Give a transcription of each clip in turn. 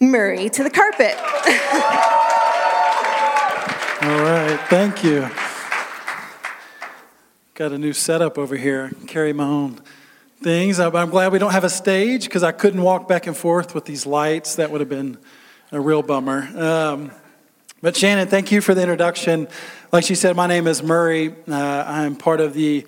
Murray to the carpet. All right, thank you. Got a new setup over here. Carry my own things. I'm glad we don't have a stage because I couldn't walk back and forth with these lights. That would have been a real bummer. Um, but Shannon, thank you for the introduction. Like she said, my name is Murray. Uh, I'm part of the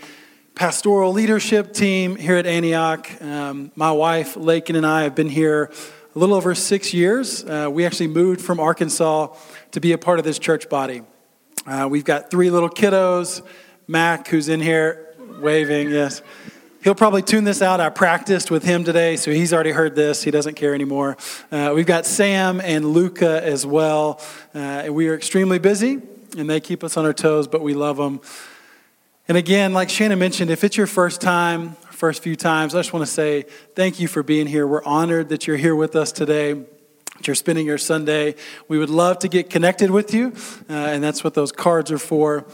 pastoral leadership team here at Antioch. Um, my wife, Lakin, and I have been here a little over six years. Uh, we actually moved from Arkansas to be a part of this church body. Uh, we've got three little kiddos. Mac, who's in here, waving, yes. He'll probably tune this out. I practiced with him today, so he's already heard this. He doesn't care anymore. Uh, we've got Sam and Luca as well. Uh, we are extremely busy, and they keep us on our toes, but we love them. And again, like Shannon mentioned, if it's your first time, first few times, I just want to say thank you for being here. We're honored that you're here with us today. You're spending your Sunday. We would love to get connected with you, uh, and that's what those cards are for.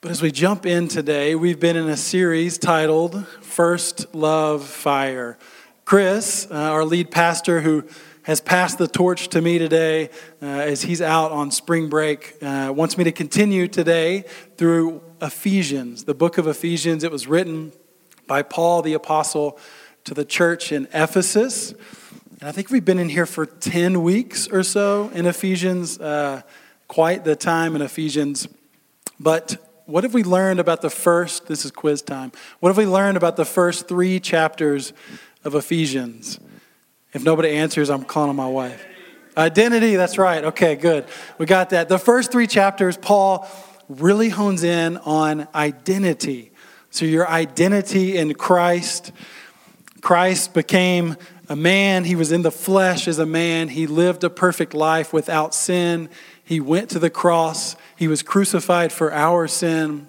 But as we jump in today, we've been in a series titled First Love Fire. Chris, uh, our lead pastor, who has passed the torch to me today uh, as he's out on spring break, uh, wants me to continue today through Ephesians, the book of Ephesians. It was written by Paul the Apostle to the church in Ephesus. And I think we've been in here for 10 weeks or so in Ephesians, uh, quite the time in Ephesians. But what have we learned about the first, this is quiz time, what have we learned about the first three chapters of Ephesians? If nobody answers, I'm calling my wife. Identity, that's right. Okay, good. We got that. The first three chapters, Paul really hones in on identity. So, your identity in Christ. Christ became a man. He was in the flesh as a man. He lived a perfect life without sin. He went to the cross. He was crucified for our sin.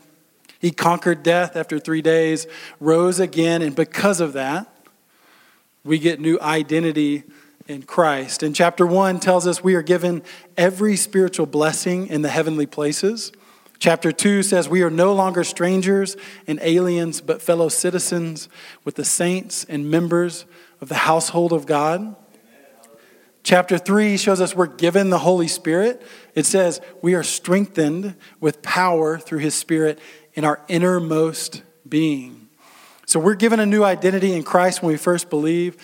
He conquered death after three days, rose again, and because of that, we get new identity in Christ. And chapter one tells us we are given every spiritual blessing in the heavenly places. Chapter 2 says, We are no longer strangers and aliens, but fellow citizens with the saints and members of the household of God. Chapter 3 shows us we're given the Holy Spirit. It says we are strengthened with power through His Spirit in our innermost being. So we're given a new identity in Christ when we first believe.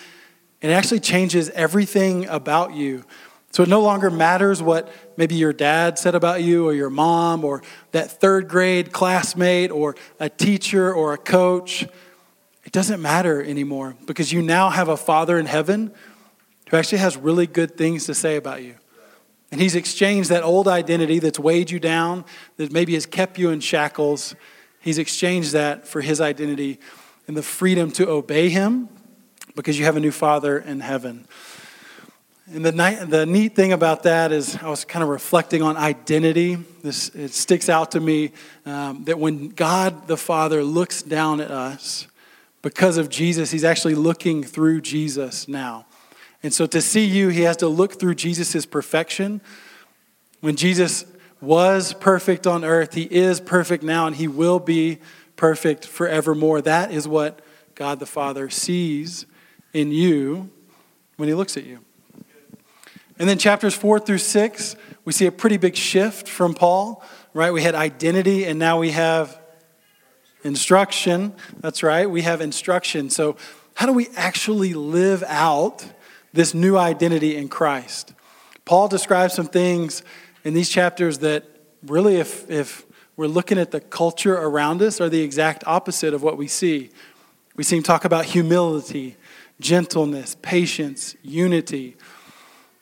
And it actually changes everything about you. So it no longer matters what maybe your dad said about you or your mom or that third grade classmate or a teacher or a coach. It doesn't matter anymore because you now have a Father in heaven who actually has really good things to say about you. And he's exchanged that old identity that's weighed you down, that maybe has kept you in shackles. He's exchanged that for his identity and the freedom to obey him because you have a new Father in heaven. And the, night, the neat thing about that is, I was kind of reflecting on identity. This, it sticks out to me um, that when God the Father looks down at us, because of Jesus, He's actually looking through Jesus now. And so to see you, he has to look through Jesus' perfection. When Jesus was perfect on earth, he is perfect now, and he will be perfect forevermore. That is what God the Father sees in you when he looks at you. And then chapters four through six, we see a pretty big shift from Paul, right? We had identity, and now we have instruction. That's right, we have instruction. So, how do we actually live out this new identity in Christ. Paul describes some things in these chapters that really, if, if we're looking at the culture around us, are the exact opposite of what we see. We see him talk about humility, gentleness, patience, unity.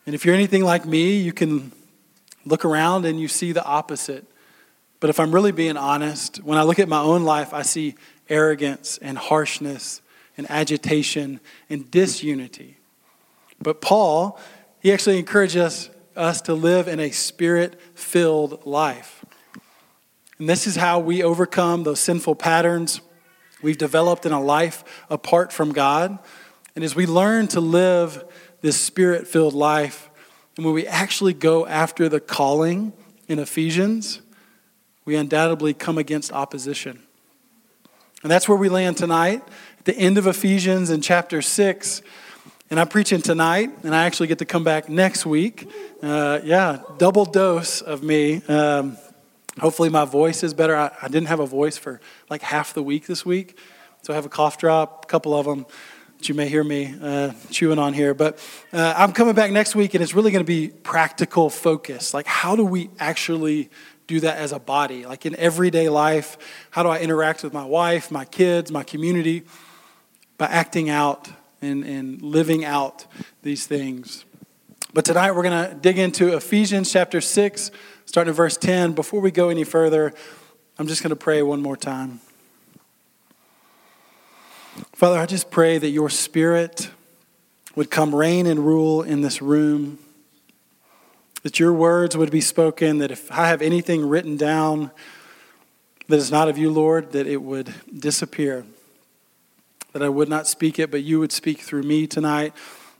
And if you're anything like me, you can look around and you see the opposite. But if I'm really being honest, when I look at my own life, I see arrogance and harshness and agitation and disunity. But Paul, he actually encourages us, us to live in a spirit filled life. And this is how we overcome those sinful patterns we've developed in a life apart from God. And as we learn to live this spirit filled life, and when we actually go after the calling in Ephesians, we undoubtedly come against opposition. And that's where we land tonight. At the end of Ephesians in chapter 6, And I'm preaching tonight, and I actually get to come back next week. Uh, yeah, double dose of me. Um, hopefully, my voice is better. I, I, didn't have a voice for like half the week this week, so I have a cough drop, a couple of them that you may hear me uh, chewing on here. But uh, I'm coming back next week, and it's really going to be practical focus. Like, how do we actually do that as a body? Like in everyday life, how do I interact with my wife, my kids, my community? By acting out and, and living out these things. But tonight we're going to dig into Ephesians chapter 6, starting at verse 10. Before we go any further, I'm just going to pray one more time. Father, I just pray that your spirit would come reign and rule in this room that your words would be spoken, that if I have anything written down that is not of you, Lord, that it would disappear, that I would not speak it, but you would speak through me tonight.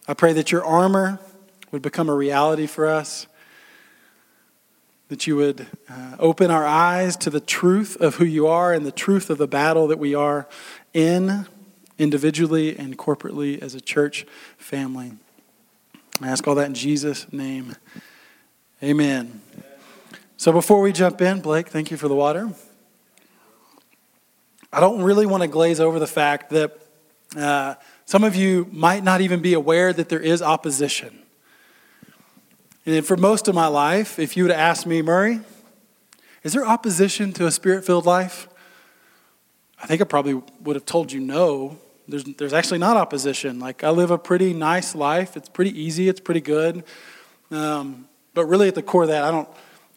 I pray that your armor would become a reality for us, that you would uh, open our eyes to the truth of who you are and the truth of the battle that we are in individually and corporately as a church family. I ask all that in Jesus' name. Amen. So before we jump in, Blake, thank you for the water. I don't really want to glaze over the fact that uh, some of you might not even be aware that there is opposition. And for most of my life, if you would have asked me, Murray, is there opposition to a spirit filled life? I think I probably would have told you no. There's, there's actually not opposition. Like, I live a pretty nice life. It's pretty easy, it's pretty good. Um, but really, at the core of that, I don't,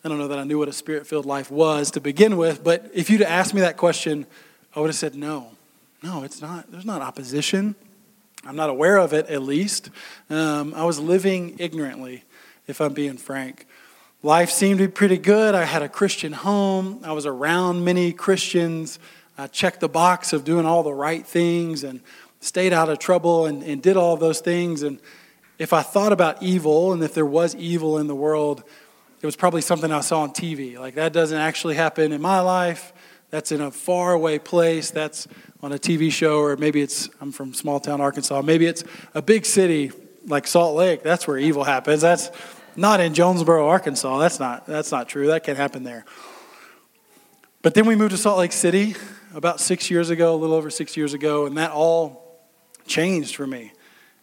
I don't know that I knew what a spirit filled life was to begin with. But if you'd asked me that question, I would have said no. No, it's not. There's not opposition. I'm not aware of it, at least. Um, I was living ignorantly, if I'm being frank. Life seemed to be pretty good. I had a Christian home. I was around many Christians. I checked the box of doing all the right things and stayed out of trouble and, and did all those things. And if I thought about evil and if there was evil in the world, it was probably something I saw on TV. Like that doesn't actually happen in my life. That's in a faraway place. That's on a TV show, or maybe it's, I'm from small town Arkansas. Maybe it's a big city like Salt Lake. That's where evil happens. That's not in Jonesboro, Arkansas. That's not, that's not true. That can't happen there. But then we moved to Salt Lake City about six years ago, a little over six years ago, and that all changed for me.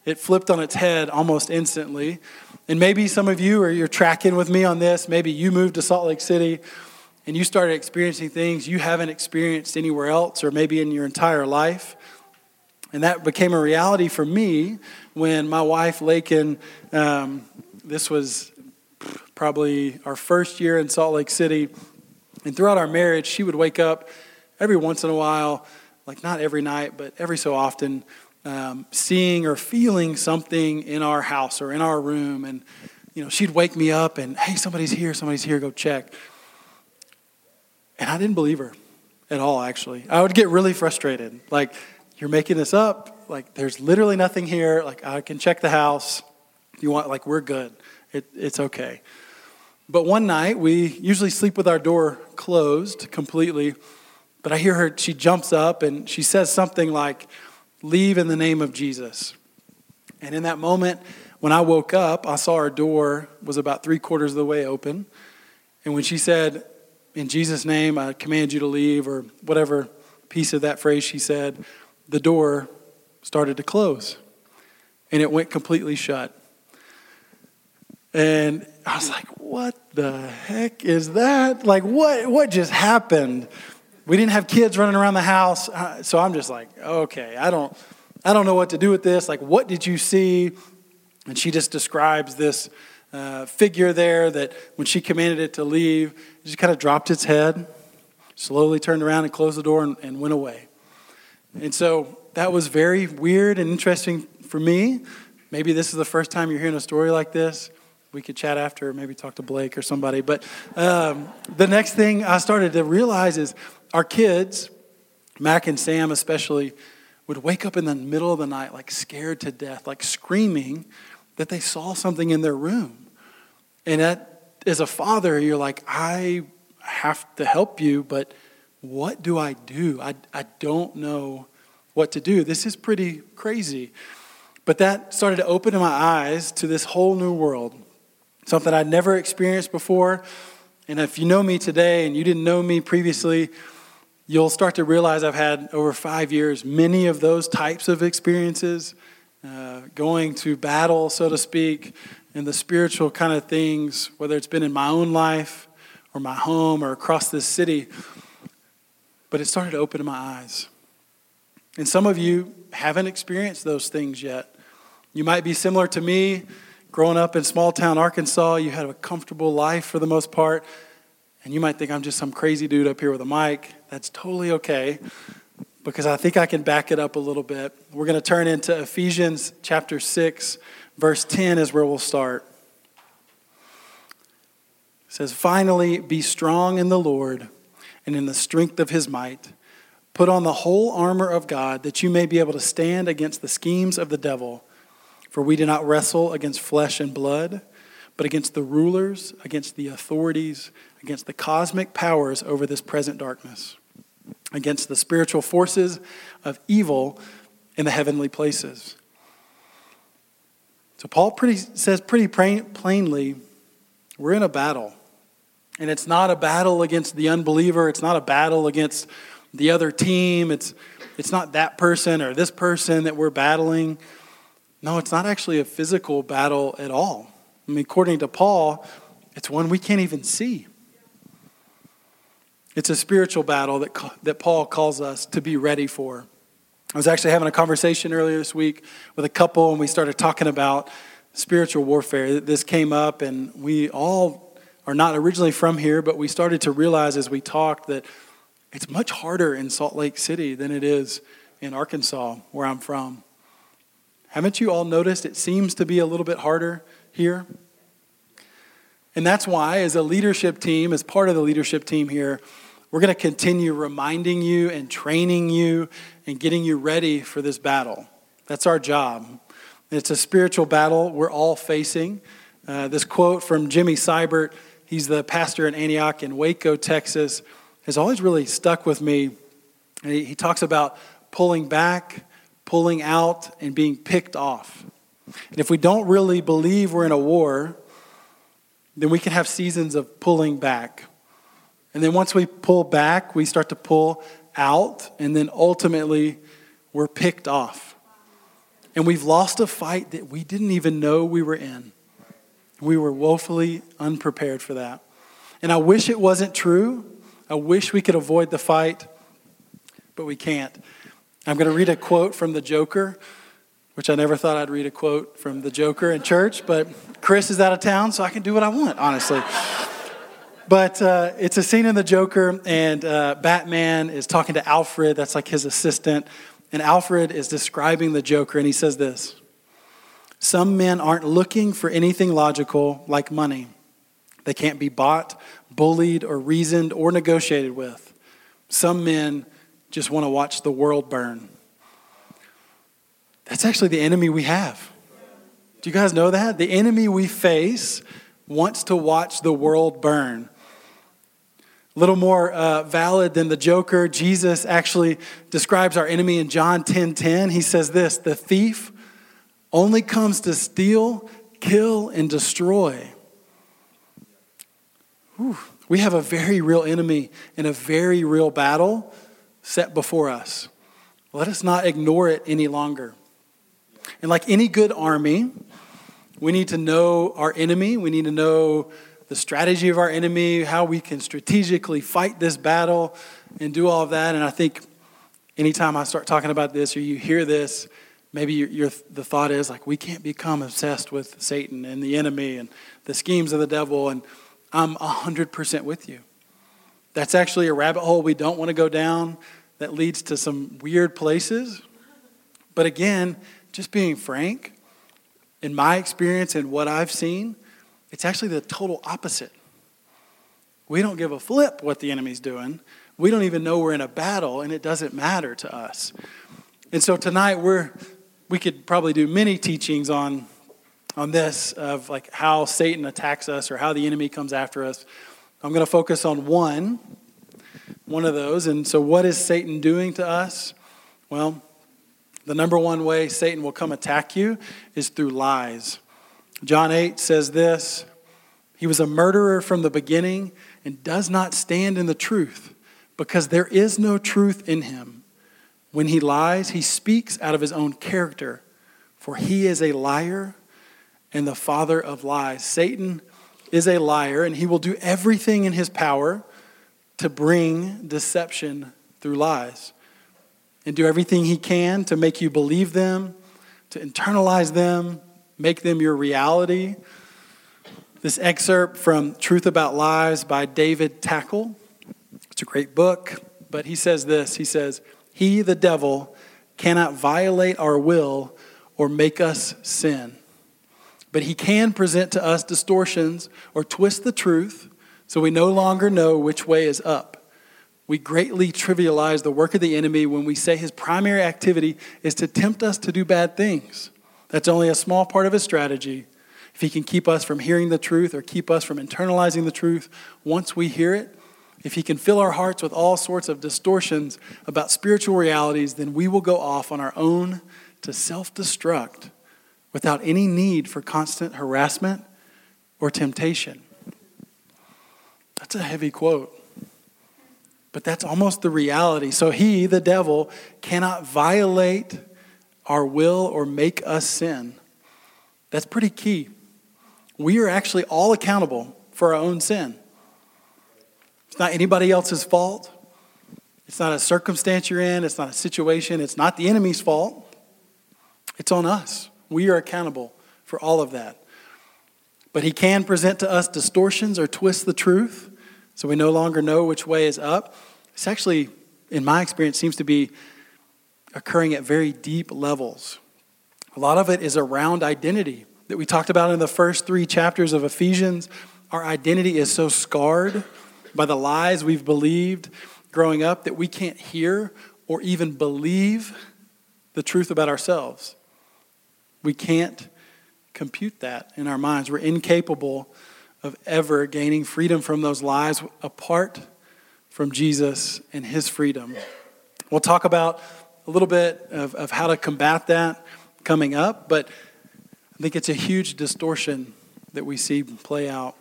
It flipped on its head almost instantly. And maybe some of you, or you're tracking with me on this, maybe you moved to Salt Lake City and you started experiencing things you haven't experienced anywhere else, or maybe in your entire life. And that became a reality for me when my wife, Lakin, um, this was probably our first year in Salt Lake City. And throughout our marriage, she would wake up every once in a while, like not every night, but every so often, um, seeing or feeling something in our house or in our room. And, you know, she'd wake me up and, hey, somebody's here, somebody's here, go check. And I didn't believe her at all, actually. I would get really frustrated. Like, you're making this up. Like, there's literally nothing here. Like, I can check the house. You want, like, we're good. It, it's okay. But one night, we usually sleep with our door closed completely. But I hear her, she jumps up and she says something like, Leave in the name of Jesus. And in that moment, when I woke up, I saw our door was about three quarters of the way open. And when she said, In Jesus' name, I command you to leave, or whatever piece of that phrase she said, the door started to close. And it went completely shut. And I was like, what the heck is that? Like, what, what just happened? We didn't have kids running around the house uh, so i'm just like okay i don't i don't know what to do with this. Like what did you see? And she just describes this uh, figure there that when she commanded it to leave it just kind of dropped its head slowly turned around and closed the door and, and went away. And so that was very weird and interesting for me. Maybe this is the first time you're hearing a story like this we could chat after, maybe talk to Blake or somebody. But um, the next thing I started to realize is our kids, Mac and Sam especially, would wake up in the middle of the night, like scared to death, like screaming that they saw something in their room. And that, as a father, you're like, I have to help you, but what do I do? I, I don't know what to do. This is pretty crazy. But that started to open my eyes to this whole new world, something I'd never experienced before. And if you know me today and you didn't know me previously, you'll start to realize I've had over five years many of those types of experiences, uh, going to battle, so to speak, and the spiritual kind of things, whether it's been in my own life or my home or across this city. But it started to open my eyes. And some of you haven't experienced those things yet. You might be similar to me, growing up in small town Arkansas. You had a comfortable life for the most part. And you might think I'm just some crazy dude up here with a mic. That's totally okay because I think I can back it up a little bit. We're going to turn into Ephesians chapter 6, verse 10 is where we'll start. It says, Finally, be strong in the Lord and in the strength of his might. Put on the whole armor of God that you may be able to stand against the schemes of the devil. For we do not wrestle against flesh and blood, but against the rulers, against the authorities against the cosmic powers over this present darkness, against the spiritual forces of evil in the heavenly places. So, Paul pretty, says pretty plainly we're in a battle. And it's not a battle against the unbeliever, it's not a battle against the other team, it's, it's not that person or this person that we're battling. No, it's not actually a physical battle at all. I mean, according to Paul, it's one we can't even see. It's a spiritual battle that, that Paul calls us to be ready for. I was actually having a conversation earlier this week with a couple, and we started talking about spiritual warfare. This came up, and we all are not originally from here, but we started to realize as we talked that it's much harder in Salt Lake City than it is in Arkansas, where I'm from. Haven't you all noticed it seems to be a little bit harder here? And that's why, as a leadership team, as part of the leadership team here, we're going to continue reminding you and training you and getting you ready for this battle. That's our job. It's a spiritual battle we're all facing. Uh, this quote from Jimmy Seibert, he's the pastor in Antioch in Waco, Texas, has always really stuck with me. He, he talks about pulling back, pulling out, and being picked off. And if we don't really believe we're in a war, then we can have seasons of pulling back. And then once we pull back, we start to pull out, and then ultimately we're picked off. And we've lost a fight that we didn't even know we were in. We were woefully unprepared for that. And I wish it wasn't true. I wish we could avoid the fight, but we can't. I'm going to read a quote from the Joker, which I never thought I'd read a quote from the Joker in church, but Chris is out of town, so I can do what I want, honestly. But uh, it's a scene in The Joker, and uh, Batman is talking to Alfred, that's like his assistant. And Alfred is describing the Joker, and he says this Some men aren't looking for anything logical like money. They can't be bought, bullied, or reasoned or negotiated with. Some men just want to watch the world burn. That's actually the enemy we have. Do you guys know that? The enemy we face wants to watch the world burn A little more uh, valid than the joker jesus actually describes our enemy in john 10 10 he says this the thief only comes to steal kill and destroy Whew. we have a very real enemy and a very real battle set before us let us not ignore it any longer and like any good army we need to know our enemy we need to know the strategy of our enemy, how we can strategically fight this battle and do all of that. And I think anytime I start talking about this or you hear this, maybe you're, you're, the thought is like, we can't become obsessed with Satan and the enemy and the schemes of the devil. And I'm 100% with you. That's actually a rabbit hole we don't want to go down that leads to some weird places. But again, just being frank, in my experience and what I've seen, it's actually the total opposite. We don't give a flip what the enemy's doing. We don't even know we're in a battle, and it doesn't matter to us. And so tonight we're we could probably do many teachings on on this of like how Satan attacks us or how the enemy comes after us. I'm going to focus on one, one of those. And so, what is Satan doing to us? Well, The number one way Satan will come attack you is through lies. John 8 says this He was a murderer from the beginning and does not stand in the truth because there is no truth in him. When he lies, he speaks out of his own character, for he is a liar and the father of lies. Satan is a liar, and he will do everything in his power to bring deception through lies and do everything he can to make you believe them, to internalize them, make them your reality. This excerpt from Truth About Lies by David Takle. It's a great book, but he says this He says, He, the devil, cannot violate our will or make us sin. But he can present to us distortions or twist the truth so we no longer know which way is up. We greatly trivialize the work of the enemy when we say his primary activity is to tempt us to do bad things. That's only a small part of his strategy. If he can keep us from hearing the truth or keep us from internalizing the truth once we hear it, if he can fill our hearts with all sorts of distortions about spiritual realities, then we will go off on our own to self destruct without any need for constant harassment or temptation. That's a heavy quote. But that's almost the reality. So he, the devil, cannot violate our will or make us sin. That's pretty key. We are actually all accountable for our own sin. It's not anybody else's fault. It's not a circumstance you're in. It's not a situation. It's not the enemy's fault. It's on us. We are accountable for all of that. But he can present to us distortions or twist the truth so we no longer know which way is up. It's actually, in my experience, seems to be occurring at very deep levels. A lot of it is around identity that we talked about in the first three chapters of Ephesians. Our identity is so scarred by the lies we've believed growing up that we can't hear or even believe the truth about ourselves. We can't compute that in our minds. We're incapable of ever gaining freedom from those lies apart from Jesus and his freedom. We'll talk about a little bit of, of how to combat that coming up, but I think it's a huge distortion that we see play out.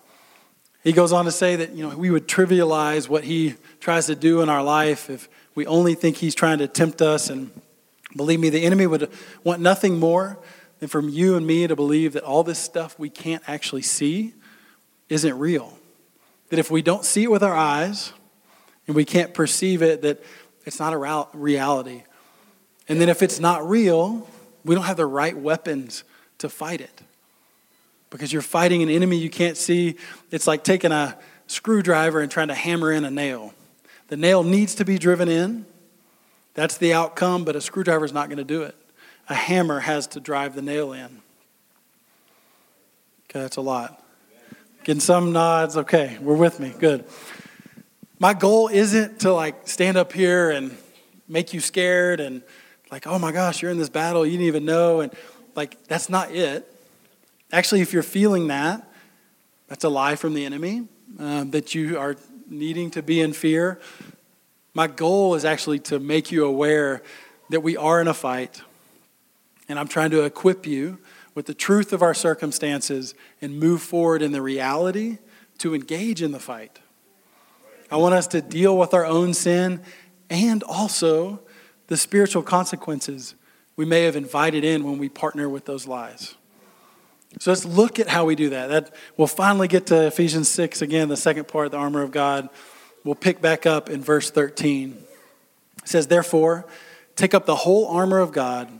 He goes on to say that you know we would trivialize what he tries to do in our life if we only think he's trying to tempt us and believe me the enemy would want nothing more than from you and me to believe that all this stuff we can't actually see isn't real. That if we don't see it with our eyes and we can't perceive it, that it's not a reality. And then if it's not real, we don't have the right weapons to fight it. Because you're fighting an enemy you can't see. It's like taking a screwdriver and trying to hammer in a nail. The nail needs to be driven in. That's the outcome, but a screwdriver is not going to do it. A hammer has to drive the nail in. Okay, that's a lot. Getting some nods. Okay, we're with me. Good. My goal isn't to like stand up here and make you scared and like, oh my gosh, you're in this battle, you didn't even know. And like, that's not it. Actually, if you're feeling that, that's a lie from the enemy, um, that you are needing to be in fear. My goal is actually to make you aware that we are in a fight. And I'm trying to equip you with the truth of our circumstances and move forward in the reality to engage in the fight. I want us to deal with our own sin and also the spiritual consequences we may have invited in when we partner with those lies. So let's look at how we do that. that. We'll finally get to Ephesians 6 again, the second part, the armor of God. We'll pick back up in verse 13. It says, Therefore, take up the whole armor of God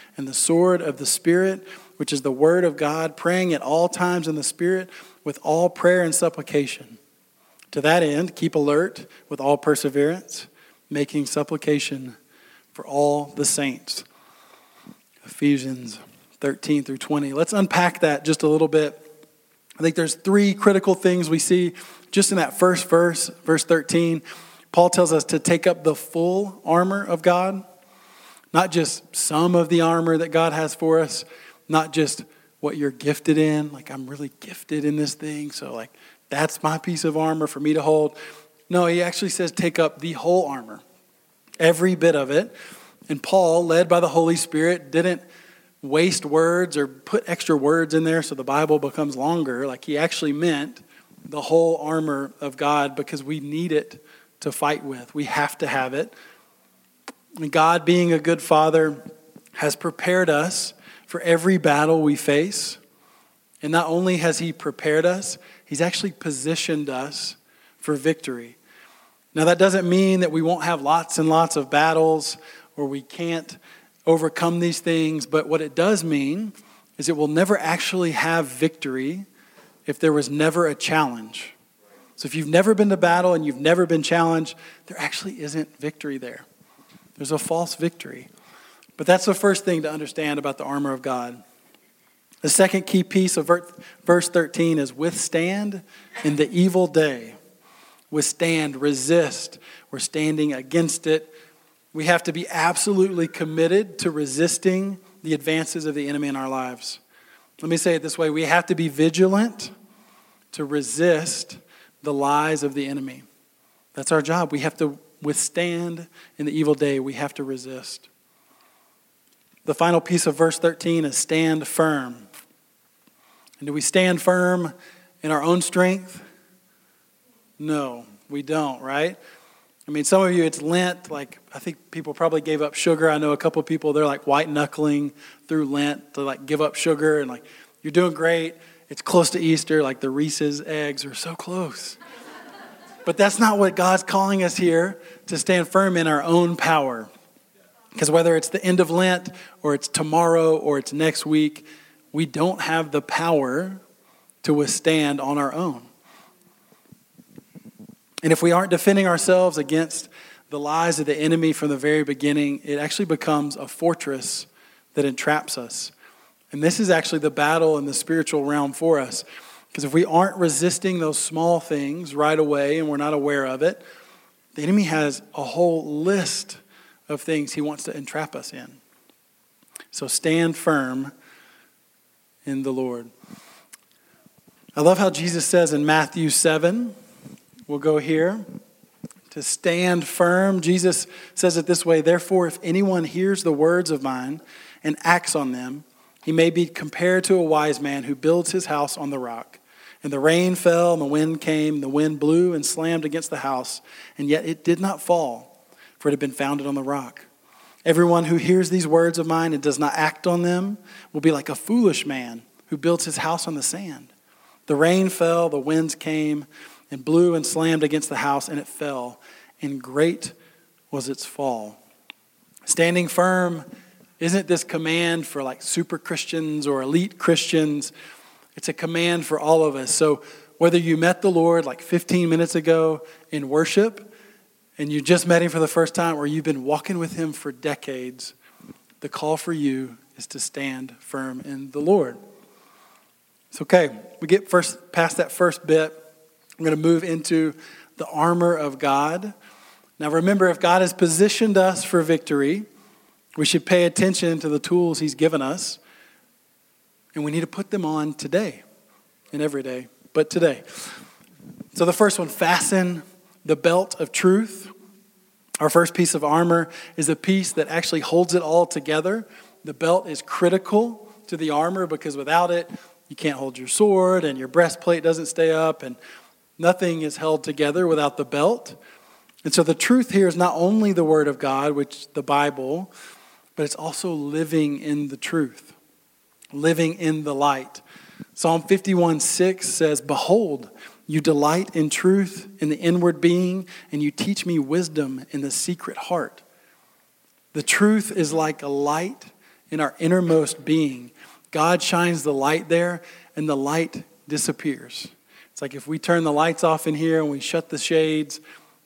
and the sword of the Spirit, which is the word of God, praying at all times in the Spirit with all prayer and supplication. To that end, keep alert with all perseverance, making supplication for all the saints. Ephesians 13 through 20. Let's unpack that just a little bit. I think there's three critical things we see just in that first verse, verse 13. Paul tells us to take up the full armor of God, not just some of the armor that God has for us, not just what you're gifted in. Like, I'm really gifted in this thing, so, like, that's my piece of armor for me to hold. No, he actually says take up the whole armor, every bit of it. And Paul, led by the Holy Spirit, didn't waste words or put extra words in there so the Bible becomes longer. Like he actually meant the whole armor of God because we need it to fight with. We have to have it. God, being a good father, has prepared us for every battle we face. And not only has He prepared us, He's actually positioned us for victory. Now, that doesn't mean that we won't have lots and lots of battles or we can't overcome these things, but what it does mean is it will never actually have victory if there was never a challenge. So, if you've never been to battle and you've never been challenged, there actually isn't victory there. There's a false victory. But that's the first thing to understand about the armor of God. The second key piece of verse 13 is withstand in the evil day. Withstand, resist. We're standing against it. We have to be absolutely committed to resisting the advances of the enemy in our lives. Let me say it this way we have to be vigilant to resist the lies of the enemy. That's our job. We have to withstand in the evil day, we have to resist. The final piece of verse 13 is stand firm. And do we stand firm in our own strength? No, we don't, right? I mean, some of you, it's Lent. Like, I think people probably gave up sugar. I know a couple people, they're like white knuckling through Lent to like give up sugar and like, you're doing great. It's close to Easter. Like, the Reese's eggs are so close. But that's not what God's calling us here to stand firm in our own power. Because whether it's the end of Lent or it's tomorrow or it's next week, we don't have the power to withstand on our own. And if we aren't defending ourselves against the lies of the enemy from the very beginning, it actually becomes a fortress that entraps us. And this is actually the battle in the spiritual realm for us. Because if we aren't resisting those small things right away and we're not aware of it, the enemy has a whole list of things he wants to entrap us in. So stand firm in the Lord. I love how Jesus says in Matthew 7, we'll go here, to stand firm. Jesus says it this way Therefore, if anyone hears the words of mine and acts on them, he may be compared to a wise man who builds his house on the rock. And the rain fell, and the wind came, the wind blew and slammed against the house, and yet it did not fall for it had been founded on the rock. Everyone who hears these words of mine and does not act on them will be like a foolish man who builds his house on the sand. The rain fell, the winds came and blew and slammed against the house, and it fell, and great was its fall. Standing firm isn't this command for like super Christians or elite Christians. It's a command for all of us. So whether you met the Lord like 15 minutes ago in worship, and you just met him for the first time or you've been walking with him for decades, the call for you is to stand firm in the Lord. It's okay. We get first past that first bit. I'm going to move into the armor of God. Now remember, if God has positioned us for victory, we should pay attention to the tools he's given us. And we need to put them on today and every day, but today. So the first one, fasten the belt of truth. Our first piece of armor is a piece that actually holds it all together. The belt is critical to the armor because without it, you can't hold your sword and your breastplate doesn't stay up, and nothing is held together without the belt. And so the truth here is not only the Word of God, which the Bible, but it's also living in the truth, living in the light. Psalm 51 6 says, Behold, you delight in truth in the inward being, and you teach me wisdom in the secret heart. The truth is like a light in our innermost being. God shines the light there, and the light disappears. It's like if we turn the lights off in here and we shut the shades,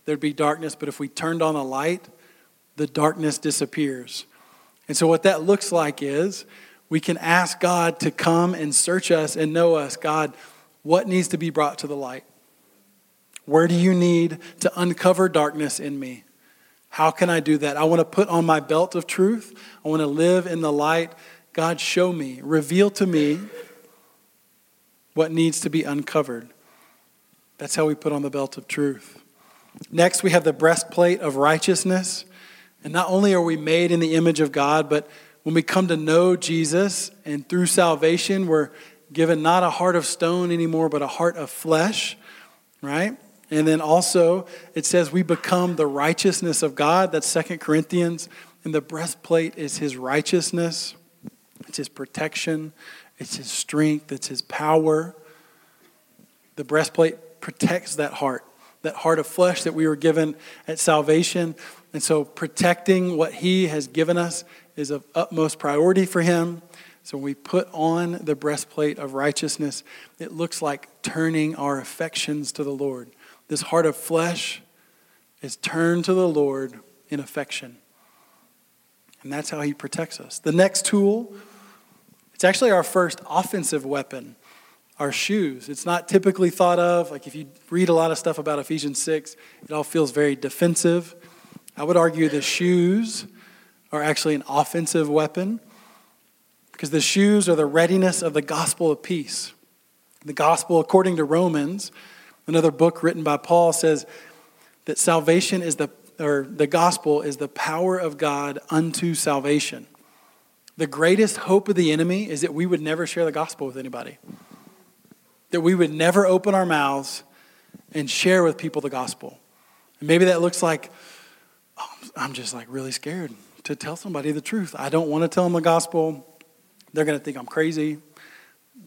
there'd be darkness, but if we turned on a light, the darkness disappears. And so, what that looks like is we can ask God to come and search us and know us. God, what needs to be brought to the light? Where do you need to uncover darkness in me? How can I do that? I want to put on my belt of truth. I want to live in the light. God, show me, reveal to me what needs to be uncovered. That's how we put on the belt of truth. Next, we have the breastplate of righteousness. And not only are we made in the image of God, but when we come to know Jesus and through salvation, we're given not a heart of stone anymore, but a heart of flesh, right? And then also, it says we become the righteousness of God. That's Second Corinthians. And the breastplate is his righteousness, it's his protection, it's his strength, it's his power. The breastplate protects that heart, that heart of flesh that we were given at salvation. And so, protecting what he has given us is of utmost priority for him. So, when we put on the breastplate of righteousness, it looks like turning our affections to the Lord. This heart of flesh is turned to the Lord in affection. And that's how he protects us. The next tool, it's actually our first offensive weapon, our shoes. It's not typically thought of, like if you read a lot of stuff about Ephesians 6, it all feels very defensive. I would argue the shoes are actually an offensive weapon because the shoes are the readiness of the gospel of peace. The gospel, according to Romans, Another book written by Paul says that salvation is the, or the gospel is the power of God unto salvation. The greatest hope of the enemy is that we would never share the gospel with anybody, that we would never open our mouths and share with people the gospel. And maybe that looks like, oh, I'm just like really scared to tell somebody the truth. I don't want to tell them the gospel. They're going to think I'm crazy.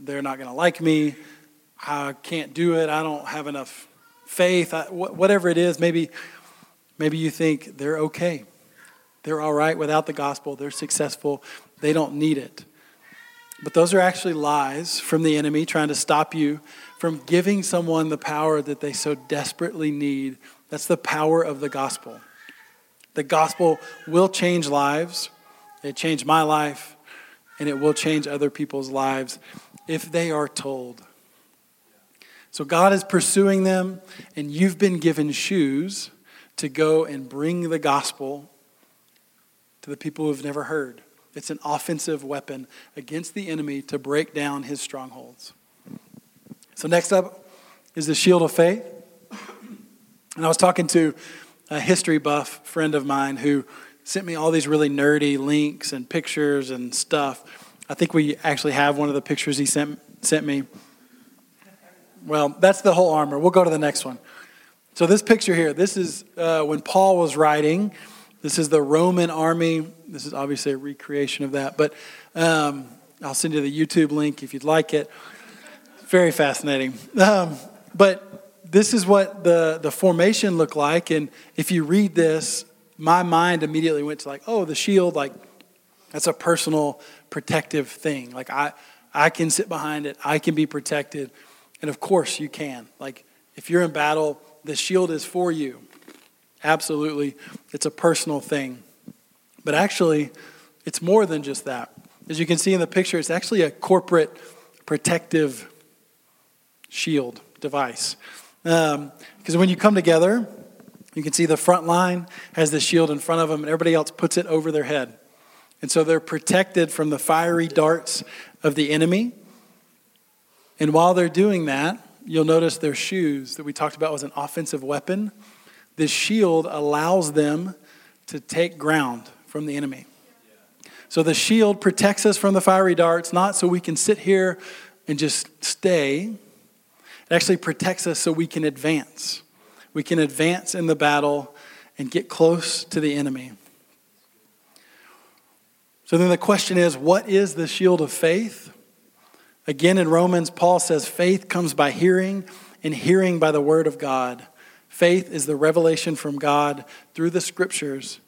They're not going to like me. I can't do it. I don't have enough faith. I, whatever it is, maybe, maybe you think they're okay. They're all right without the gospel. They're successful. They don't need it. But those are actually lies from the enemy trying to stop you from giving someone the power that they so desperately need. That's the power of the gospel. The gospel will change lives. It changed my life, and it will change other people's lives if they are told. So God is pursuing them, and you've been given shoes to go and bring the gospel to the people who have never heard. It's an offensive weapon against the enemy to break down his strongholds. So, next up is the shield of faith. And I was talking to a history buff friend of mine who sent me all these really nerdy links and pictures and stuff. I think we actually have one of the pictures he sent, sent me. Well, that's the whole armor. We'll go to the next one. So, this picture here, this is uh, when Paul was writing. This is the Roman army. This is obviously a recreation of that, but um, I'll send you the YouTube link if you'd like it. Very fascinating. Um, but this is what the, the formation looked like. And if you read this, my mind immediately went to like, oh, the shield, like that's a personal protective thing. Like I, I can sit behind it, I can be protected. And of course, you can. Like, if you're in battle, the shield is for you. Absolutely. It's a personal thing. But actually, it's more than just that. As you can see in the picture, it's actually a corporate protective shield device. Because um, when you come together, you can see the front line has the shield in front of them, and everybody else puts it over their head. And so they're protected from the fiery darts of the enemy. And while they're doing that, you'll notice their shoes that we talked about was an offensive weapon. This shield allows them to take ground from the enemy. So the shield protects us from the fiery darts, not so we can sit here and just stay. It actually protects us so we can advance. We can advance in the battle and get close to the enemy. So then the question is what is the shield of faith? Again, in Romans, Paul says faith comes by hearing, and hearing by the word of God. Faith is the revelation from God through the scriptures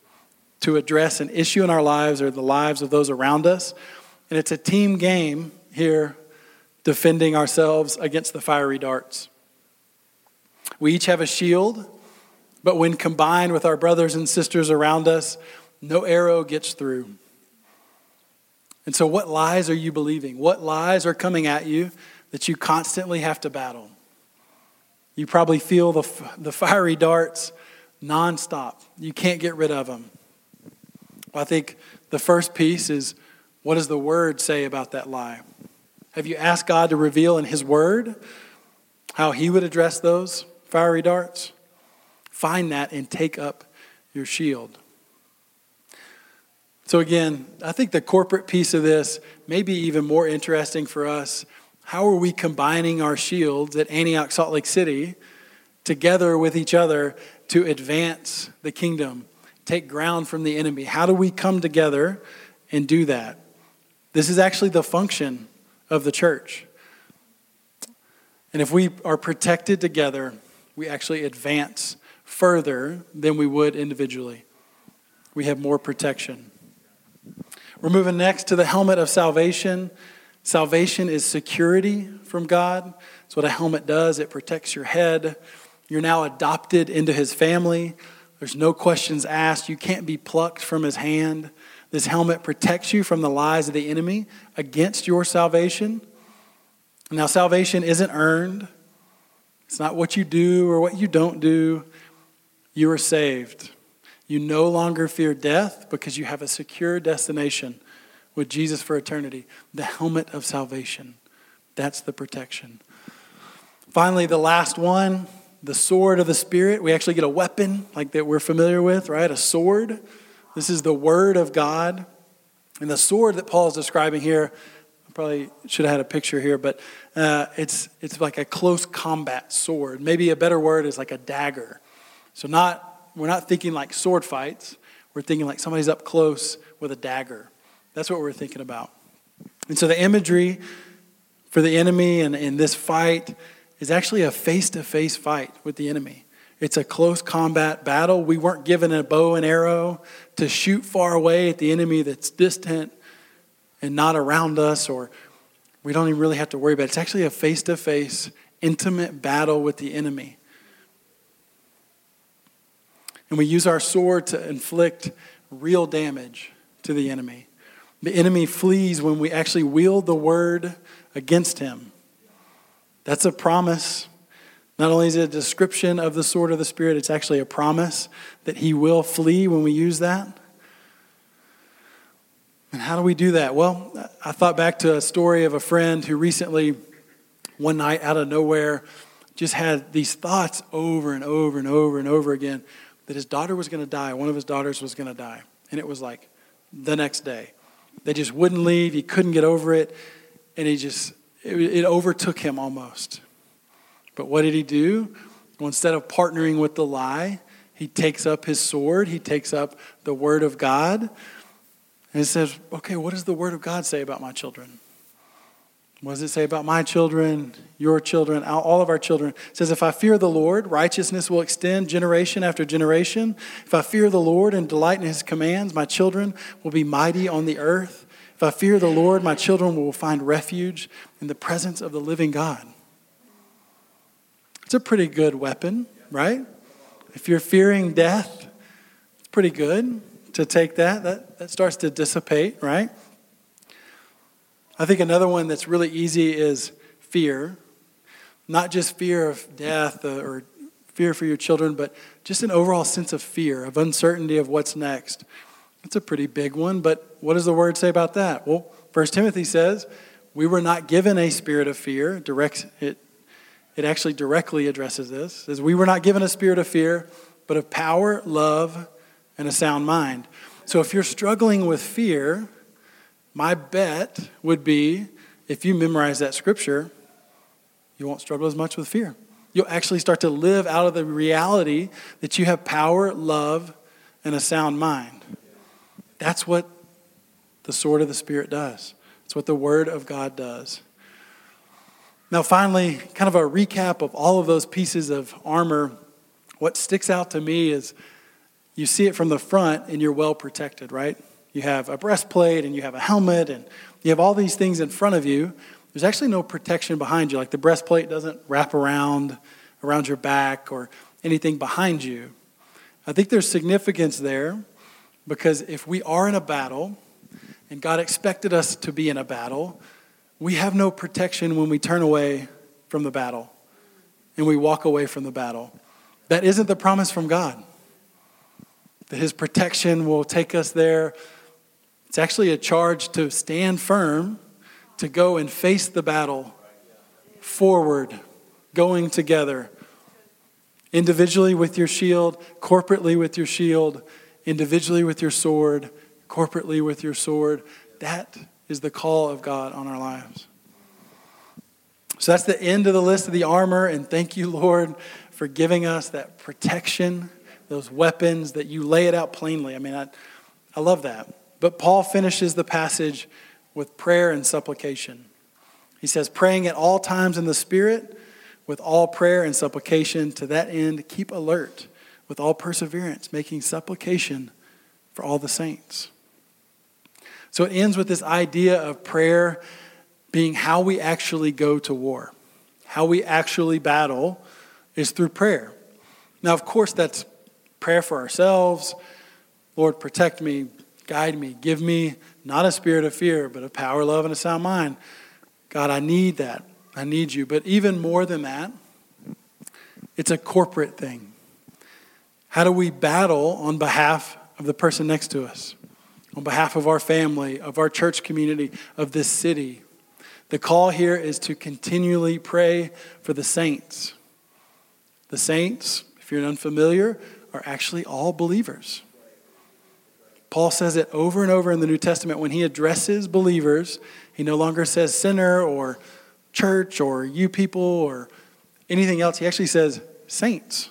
to address an issue in our lives or the lives of those around us. And it's a team game here, defending ourselves against the fiery darts. We each have a shield, but when combined with our brothers and sisters around us, no arrow gets through. And so, what lies are you believing? What lies are coming at you that you constantly have to battle? You probably feel the, the fiery darts nonstop. You can't get rid of them. I think the first piece is what does the Word say about that lie? Have you asked God to reveal in His Word how He would address those fiery darts? Find that and take up your shield. So, again, I think the corporate piece of this may be even more interesting for us. How are we combining our shields at Antioch, Salt Lake City, together with each other to advance the kingdom, take ground from the enemy? How do we come together and do that? This is actually the function of the church. And if we are protected together, we actually advance further than we would individually. We have more protection. We're moving next to the helmet of salvation. Salvation is security from God. That's what a helmet does, it protects your head. You're now adopted into his family. There's no questions asked. You can't be plucked from his hand. This helmet protects you from the lies of the enemy against your salvation. Now, salvation isn't earned, it's not what you do or what you don't do. You are saved. You no longer fear death because you have a secure destination with Jesus for eternity. The helmet of salvation. That's the protection. Finally, the last one the sword of the Spirit. We actually get a weapon like that we're familiar with, right? A sword. This is the Word of God. And the sword that Paul is describing here, I probably should have had a picture here, but uh, it's, it's like a close combat sword. Maybe a better word is like a dagger. So not, we're not thinking like sword fights. We're thinking like somebody's up close with a dagger. That's what we're thinking about. And so the imagery for the enemy and in this fight is actually a face to face fight with the enemy. It's a close combat battle. We weren't given a bow and arrow to shoot far away at the enemy that's distant and not around us, or we don't even really have to worry about it. It's actually a face to face, intimate battle with the enemy. And we use our sword to inflict real damage to the enemy. The enemy flees when we actually wield the word against him. That's a promise. Not only is it a description of the sword of the Spirit, it's actually a promise that he will flee when we use that. And how do we do that? Well, I thought back to a story of a friend who recently, one night out of nowhere, just had these thoughts over and over and over and over again that his daughter was going to die. One of his daughters was going to die. And it was like the next day. They just wouldn't leave. He couldn't get over it. And he just it, it overtook him almost. But what did he do? Well, instead of partnering with the lie, he takes up his sword, he takes up the word of God, and he says, Okay, what does the word of God say about my children? What does it say about my children, your children, all of our children? It says, If I fear the Lord, righteousness will extend generation after generation. If I fear the Lord and delight in his commands, my children will be mighty on the earth. If I fear the Lord, my children will find refuge in the presence of the living God. It's a pretty good weapon, right? If you're fearing death, it's pretty good to take that. That, that starts to dissipate, right? I think another one that's really easy is fear. Not just fear of death uh, or fear for your children, but just an overall sense of fear, of uncertainty of what's next. It's a pretty big one, but what does the word say about that? Well, First Timothy says, we were not given a spirit of fear. Direct, it, it actually directly addresses this. Says, we were not given a spirit of fear, but of power, love, and a sound mind. So if you're struggling with fear, my bet would be if you memorize that scripture, you won't struggle as much with fear. You'll actually start to live out of the reality that you have power, love, and a sound mind. That's what the sword of the Spirit does. It's what the Word of God does. Now, finally, kind of a recap of all of those pieces of armor. What sticks out to me is you see it from the front and you're well protected, right? You have a breastplate and you have a helmet and you have all these things in front of you. There's actually no protection behind you. Like the breastplate doesn't wrap around around your back or anything behind you. I think there's significance there because if we are in a battle and God expected us to be in a battle, we have no protection when we turn away from the battle and we walk away from the battle. That isn't the promise from God. That His protection will take us there. It's actually a charge to stand firm, to go and face the battle forward, going together. Individually with your shield, corporately with your shield, individually with your sword, corporately with your sword. That is the call of God on our lives. So that's the end of the list of the armor, and thank you, Lord, for giving us that protection, those weapons, that you lay it out plainly. I mean, I, I love that. But Paul finishes the passage with prayer and supplication. He says, praying at all times in the Spirit, with all prayer and supplication. To that end, keep alert with all perseverance, making supplication for all the saints. So it ends with this idea of prayer being how we actually go to war, how we actually battle is through prayer. Now, of course, that's prayer for ourselves. Lord, protect me, guide me, give me not a spirit of fear, but of power, love, and a sound mind. God, I need that. I need you. But even more than that, it's a corporate thing. How do we battle on behalf of the person next to us? On behalf of our family, of our church community, of this city. The call here is to continually pray for the saints. The saints, if you're unfamiliar, are actually all believers. Paul says it over and over in the New Testament. When he addresses believers, he no longer says sinner or church or you people or anything else. He actually says saints.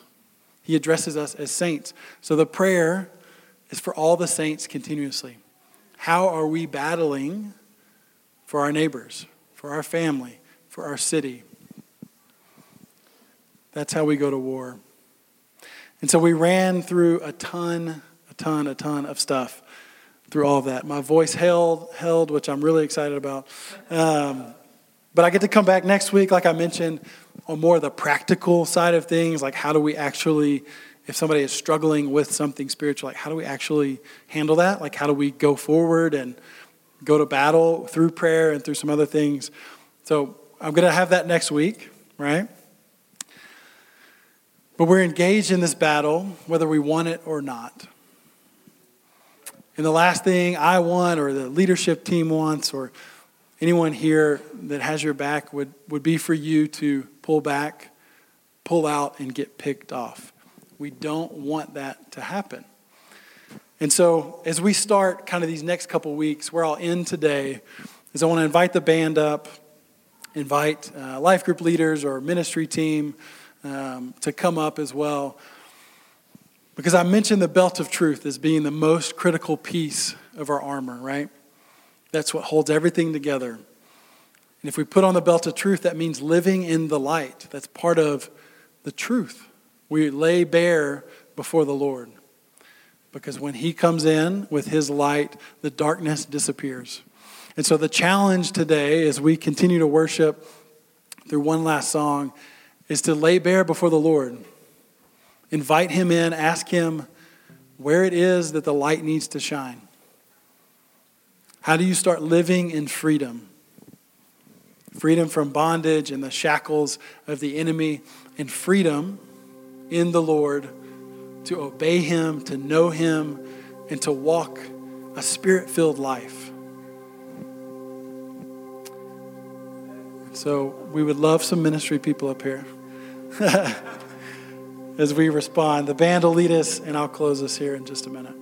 He addresses us as saints. So the prayer is for all the saints continuously. How are we battling for our neighbors, for our family, for our city? That's how we go to war. And so we ran through a ton, a ton, a ton of stuff through all of that. My voice held, held, which I'm really excited about. Um, but I get to come back next week, like I mentioned, on more of the practical side of things, like how do we actually if somebody is struggling with something spiritual, like how do we actually handle that? Like how do we go forward and go to battle through prayer and through some other things? So I'm going to have that next week, right? But we're engaged in this battle, whether we want it or not. And the last thing I want, or the leadership team wants, or anyone here that has your back would, would be for you to pull back, pull out, and get picked off. We don't want that to happen. And so, as we start kind of these next couple weeks, where I'll end today, is I want to invite the band up, invite uh, life group leaders or ministry team um, to come up as well. Because I mentioned the belt of truth as being the most critical piece of our armor, right? That's what holds everything together. And if we put on the belt of truth, that means living in the light. That's part of the truth we lay bare before the Lord. Because when He comes in with His light, the darkness disappears. And so the challenge today, as we continue to worship through one last song, is to lay bare before the Lord. Invite Him in, ask Him where it is that the light needs to shine. How do you start living in freedom? Freedom from bondage and the shackles of the enemy, and freedom in the Lord, to obey Him, to know Him, and to walk a spirit filled life. So we would love some ministry people up here as we respond. The band will lead us, and I'll close us here in just a minute.